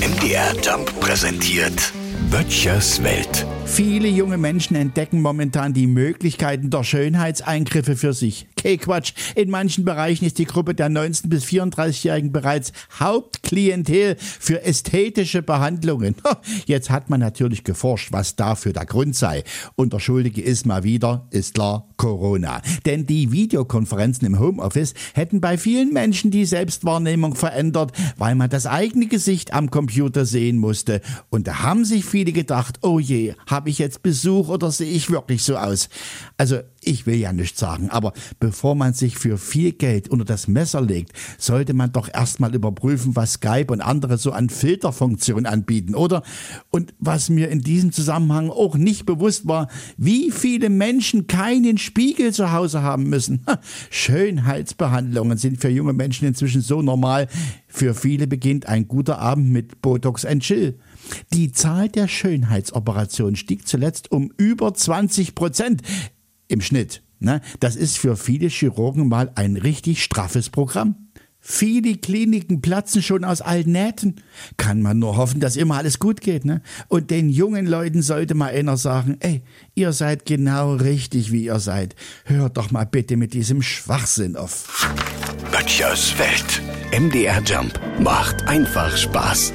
MDR Jump präsentiert Böttchers Welt. Viele junge Menschen entdecken momentan die Möglichkeiten der Schönheitseingriffe für sich. Okay, Quatsch. In manchen Bereichen ist die Gruppe der 19- bis 34-Jährigen bereits Hauptklientel für ästhetische Behandlungen. Jetzt hat man natürlich geforscht, was dafür der Grund sei. Und der Schuldige ist mal wieder, ist klar, Corona. Denn die Videokonferenzen im Homeoffice hätten bei vielen Menschen die Selbstwahrnehmung verändert, weil man das eigene Gesicht am Computer sehen musste. Und da haben sich viele gedacht, oh je, habe ich jetzt Besuch oder sehe ich wirklich so aus? Also ich will ja nichts sagen, aber bevor man sich für viel Geld unter das Messer legt, sollte man doch erstmal überprüfen, was Skype und andere so an Filterfunktionen anbieten, oder? Und was mir in diesem Zusammenhang auch nicht bewusst war, wie viele Menschen keinen Spiegel zu Hause haben müssen. Schönheitsbehandlungen sind für junge Menschen inzwischen so normal. Für viele beginnt ein guter Abend mit Botox and Chill. Die Zahl der Schönheitsoperationen stieg zuletzt um über 20 Prozent im Schnitt. Ne? Das ist für viele Chirurgen mal ein richtig straffes Programm. Viele Kliniken platzen schon aus allen Nähten. Kann man nur hoffen, dass immer alles gut geht. Ne? Und den jungen Leuten sollte mal einer sagen, ey, ihr seid genau richtig, wie ihr seid. Hört doch mal bitte mit diesem Schwachsinn auf. Böttchers Welt. MDR Jump macht einfach Spaß.